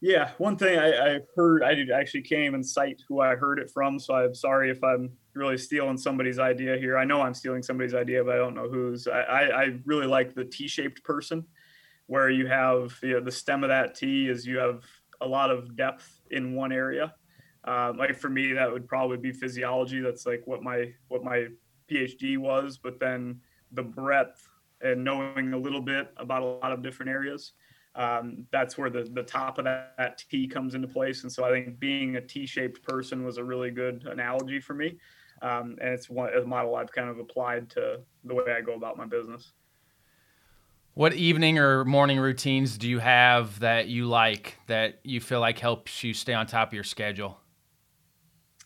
Yeah, one thing I, I heard, I actually can't even cite who I heard it from, so I'm sorry if I'm really stealing somebody's idea here. I know I'm stealing somebody's idea, but I don't know whose. I, I, I really like the T-shaped person where you have you know, the stem of that T is you have a lot of depth in one area. Uh, like for me, that would probably be physiology. That's like what my what my PhD was. But then the breadth and knowing a little bit about a lot of different areas, um, that's where the the top of that, that T comes into place. And so I think being a T-shaped person was a really good analogy for me. Um, and it's one a model I've kind of applied to the way I go about my business. What evening or morning routines do you have that you like that you feel like helps you stay on top of your schedule?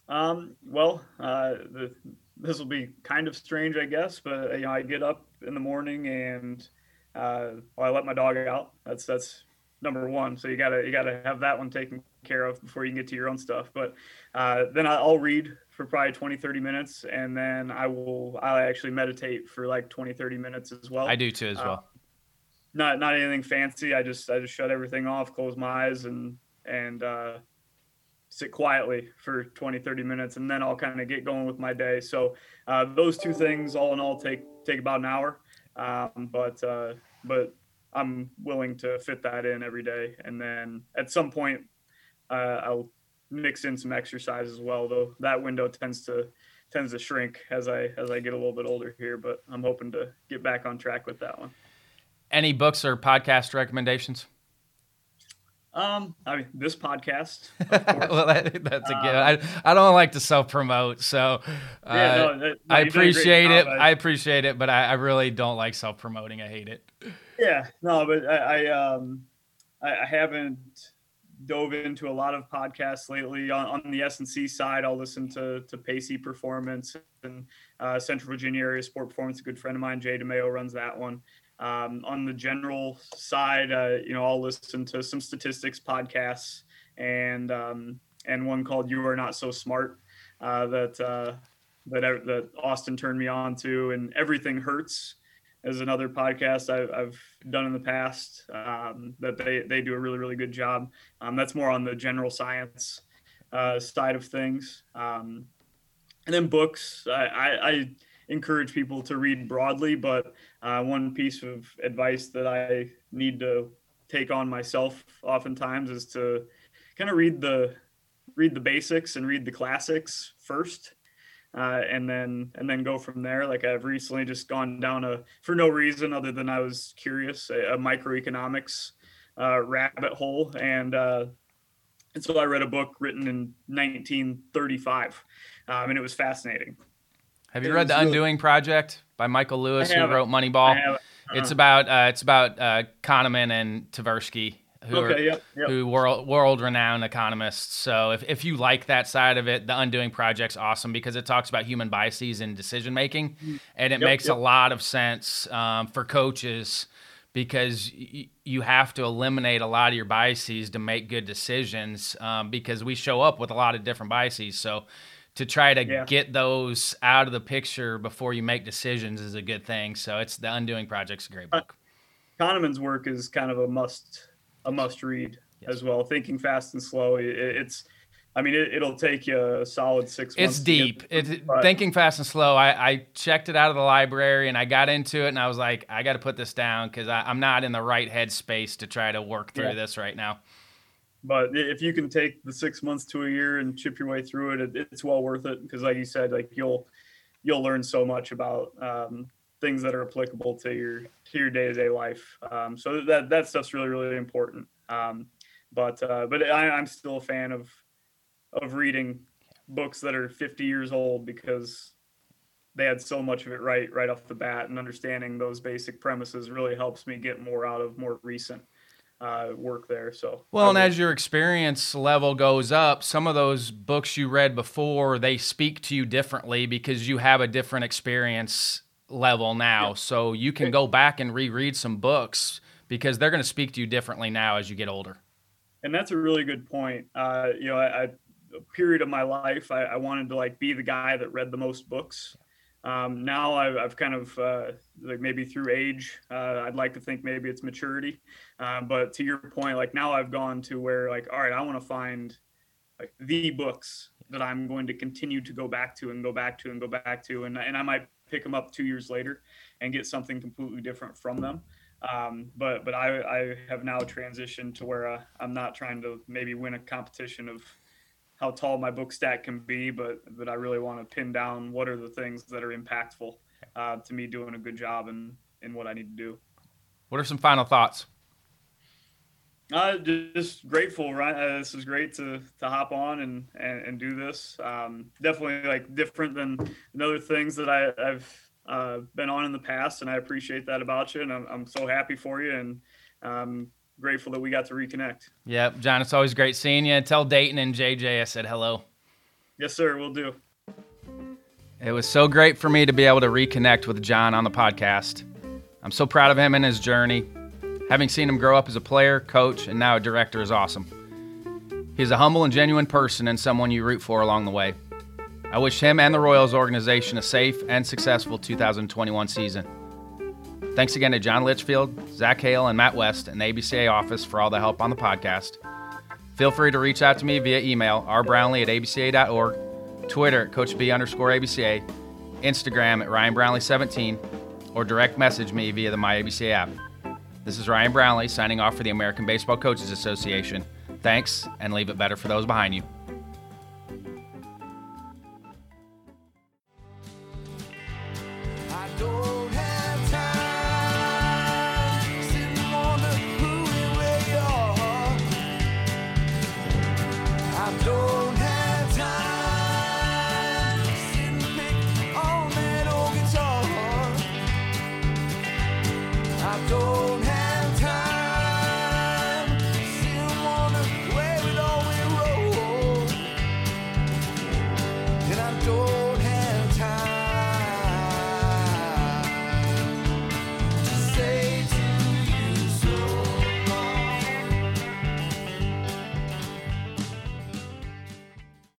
Um, well, uh, the, this will be kind of strange, I guess, but you know, I get up in the morning and uh, well, I let my dog out. That's that's number one. So you gotta you gotta have that one taken care of before you can get to your own stuff. But uh, then I'll read for probably 20, 30 minutes, and then I will I actually meditate for like 20, 30 minutes as well. I do too as well. Not not anything fancy. I just I just shut everything off, close my eyes, and and uh, sit quietly for 20 30 minutes and then i'll kind of get going with my day. So uh, those two things all in all take take about an hour. Um, but uh, but i'm willing to fit that in every day. And then at some point uh, i'll mix in some exercise as well though. That window tends to tends to shrink as i as i get a little bit older here but i'm hoping to get back on track with that one any books or podcast recommendations? Um, I mean, this podcast. <laughs> well, that, that's a good. Um, I, I don't like to self promote, so uh, yeah, no, no, I appreciate it. I appreciate it, but I, I really don't like self promoting. I hate it. Yeah, no, but I, I um, I, I, haven't dove into a lot of podcasts lately. On, on the S and C side, I'll listen to to Pacey Performance and uh, Central Virginia Area Sport Performance. A good friend of mine, Jay DeMayo, runs that one. Um, on the general side, uh, you know, I'll listen to some statistics podcasts and um, and one called "You Are Not So Smart" uh, that uh, that that Austin turned me on to, and Everything Hertz. is another podcast I, have done in the past um, that they, they do a really, really good job. Um, that's more on the general science uh, side of things. Um, and then books, I, I, I, encourage people to read broadly, but uh, one piece of advice that I need to take on myself oftentimes is to kind of read the read the basics and read the classics first uh, and then and then go from there. Like I've recently just gone down a for no reason other than I was curious a, a microeconomics uh, rabbit hole, and uh, and so I read a book written in 1935, um, and it was fascinating. Have you it read The really, Undoing Project by Michael Lewis, who wrote Moneyball? It's uh-huh. about uh, it's about uh, Kahneman and Tversky who okay, are yep, yep. who world world renowned economists. So if, if you like that side of it, the Undoing Project's awesome because it talks about human biases in decision making, mm-hmm. and it yep, makes a lot of sense um, for coaches because y- you have to eliminate a lot of your biases to make good decisions um, because we show up with a lot of different biases. So to try to yeah. get those out of the picture before you make decisions is a good thing. So it's the Undoing Project's a great uh, book. Kahneman's work is kind of a must a must read yes. as well. Thinking Fast and Slow. it's, I mean, it, will take you a solid six months. It's deep. It's Thinking Fast and Slow. I, I checked it out of the library and I got into it and I was like, I got to put this down because I'm not in the right headspace to try to work through yeah. this right now. But if you can take the six months to a year and chip your way through it, it it's well worth it because, like you said, like you'll you'll learn so much about um, things that are applicable to your to your day to day life. Um, so that that stuff's really really important. Um, but uh, but I, I'm still a fan of of reading books that are 50 years old because they had so much of it right right off the bat, and understanding those basic premises really helps me get more out of more recent uh, work there. So well, and as your experience level goes up, some of those books you read before they speak to you differently because you have a different experience level now. Yeah. So you can go back and reread some books because they're going to speak to you differently now as you get older. And that's a really good point. Uh, you know, I, I, a period of my life, I, I, wanted to like be the guy that read the most books. Um, now I've, I've, kind of uh, like maybe through age, uh, I'd like to think maybe it's maturity. Um, but to your point, like now I've gone to where like, all right, I want to find like the books that I'm going to continue to go back to and go back to and go back to, and and I might pick them up two years later and get something completely different from them. Um, but but I, I have now transitioned to where uh, I'm not trying to maybe win a competition of how tall my book stack can be, but but I really want to pin down what are the things that are impactful uh, to me doing a good job in in what I need to do. What are some final thoughts? Uh, just grateful, right? Uh, this is great to to hop on and and, and do this. Um, definitely like different than other things that I, I've uh, been on in the past, and I appreciate that about you. And I'm, I'm so happy for you, and um, grateful that we got to reconnect. Yep, John, it's always great seeing you. Tell Dayton and JJ I said hello. Yes, sir. We'll do. It was so great for me to be able to reconnect with John on the podcast. I'm so proud of him and his journey. Having seen him grow up as a player, coach, and now a director is awesome. He's a humble and genuine person and someone you root for along the way. I wish him and the Royals organization a safe and successful 2021 season. Thanks again to John Litchfield, Zach Hale, and Matt West in the ABCA office for all the help on the podcast. Feel free to reach out to me via email, rbrownlee at abca.org, Twitter at CoachB underscore ABCA, Instagram at Ryan Brownlee17, or direct message me via the MyABCA app. This is Ryan Brownlee signing off for the American Baseball Coaches Association. Thanks, and leave it better for those behind you.